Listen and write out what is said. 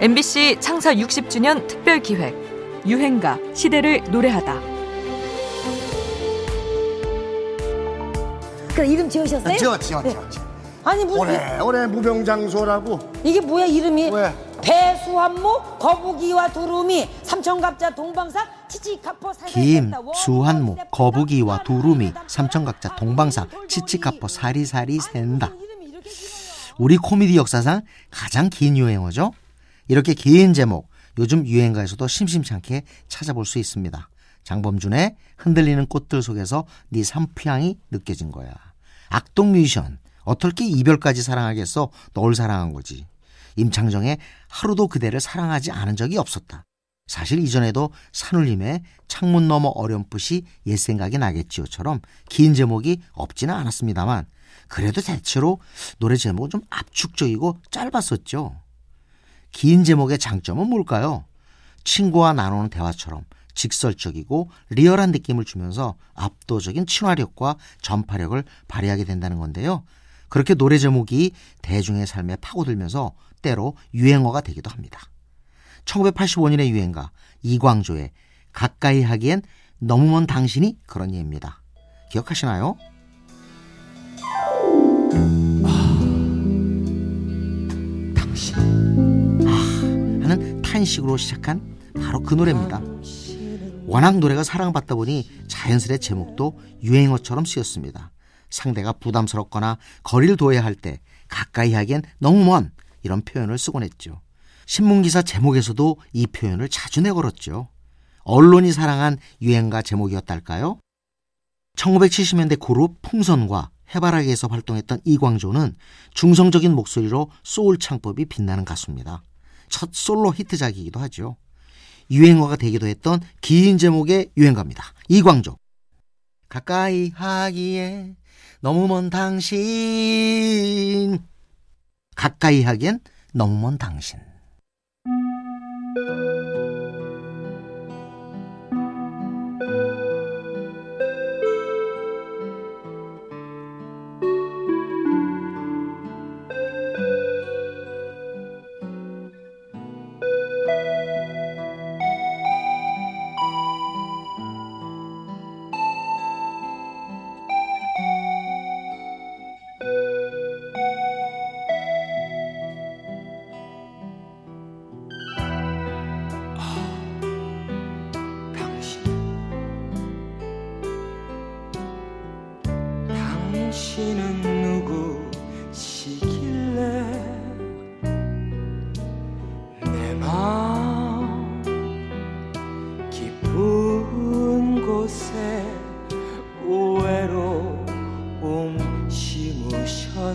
MBC 창사 60주년 특별 기획 유행가 시대를 노래하다. 그 이름 지으셨어요? 지어 지어 지어 지어. 아니 무슨 올해 올해 무병장수라고 이게 뭐야 이름이? 왜? 배수한무 거북이와 두루미 삼천갑자 동방사 치치카포 김, 수한무, 거북이와 두루미, 삼천각자, 동방사, 치치카포, 사리사리 샌다. 우리 코미디 역사상 가장 긴 유행어죠? 이렇게 긴 제목, 요즘 유행가에서도 심심찮게 찾아볼 수 있습니다. 장범준의 흔들리는 꽃들 속에서 네 삼피향이 느껴진 거야. 악동 뮤지션, 어떻게 이별까지 사랑하겠어? 널 사랑한 거지. 임창정의 하루도 그대를 사랑하지 않은 적이 없었다. 사실 이전에도 산울림의 창문 너머 어렴풋이 옛 생각이 나겠지요처럼 긴 제목이 없지는 않았습니다만 그래도 대체로 노래 제목은 좀 압축적이고 짧았었죠. 긴 제목의 장점은 뭘까요? 친구와 나누는 대화처럼 직설적이고 리얼한 느낌을 주면서 압도적인 친화력과 전파력을 발휘하게 된다는 건데요. 그렇게 노래 제목이 대중의 삶에 파고들면서 때로 유행어가 되기도 합니다. 1985년의 유행가 이광조의 가까이 하기엔 너무 먼 당신이 그런 예입니다. 기억하시나요? 당신 아, 하는 탄식으로 시작한 바로 그 노래입니다. 워낙 노래가 사랑받다 보니 자연스레 제목도 유행어처럼 쓰였습니다. 상대가 부담스럽거나 거리를 둬야 할 때 가까이 하기엔 너무 먼 이런 표현을 쓰곤 했죠. 신문기사 제목에서도 이 표현을 자주 내걸었죠. 언론이 사랑한 유행가 제목이었달까요? 1970년대 그룹 풍선과 해바라기에서 활동했던 이광조는 중성적인 목소리로 소울 창법이 빛나는 가수입니다. 첫 솔로 히트작이기도 하죠. 유행어가 되기도 했던 긴 제목의 유행가입니다. 이광조. 가까이 하기에 너무 먼 당신. 가까이 하기엔 너무 먼 당신. 당신은 누구시길래 내 마음 깊은 곳에 외로움 심으셨나요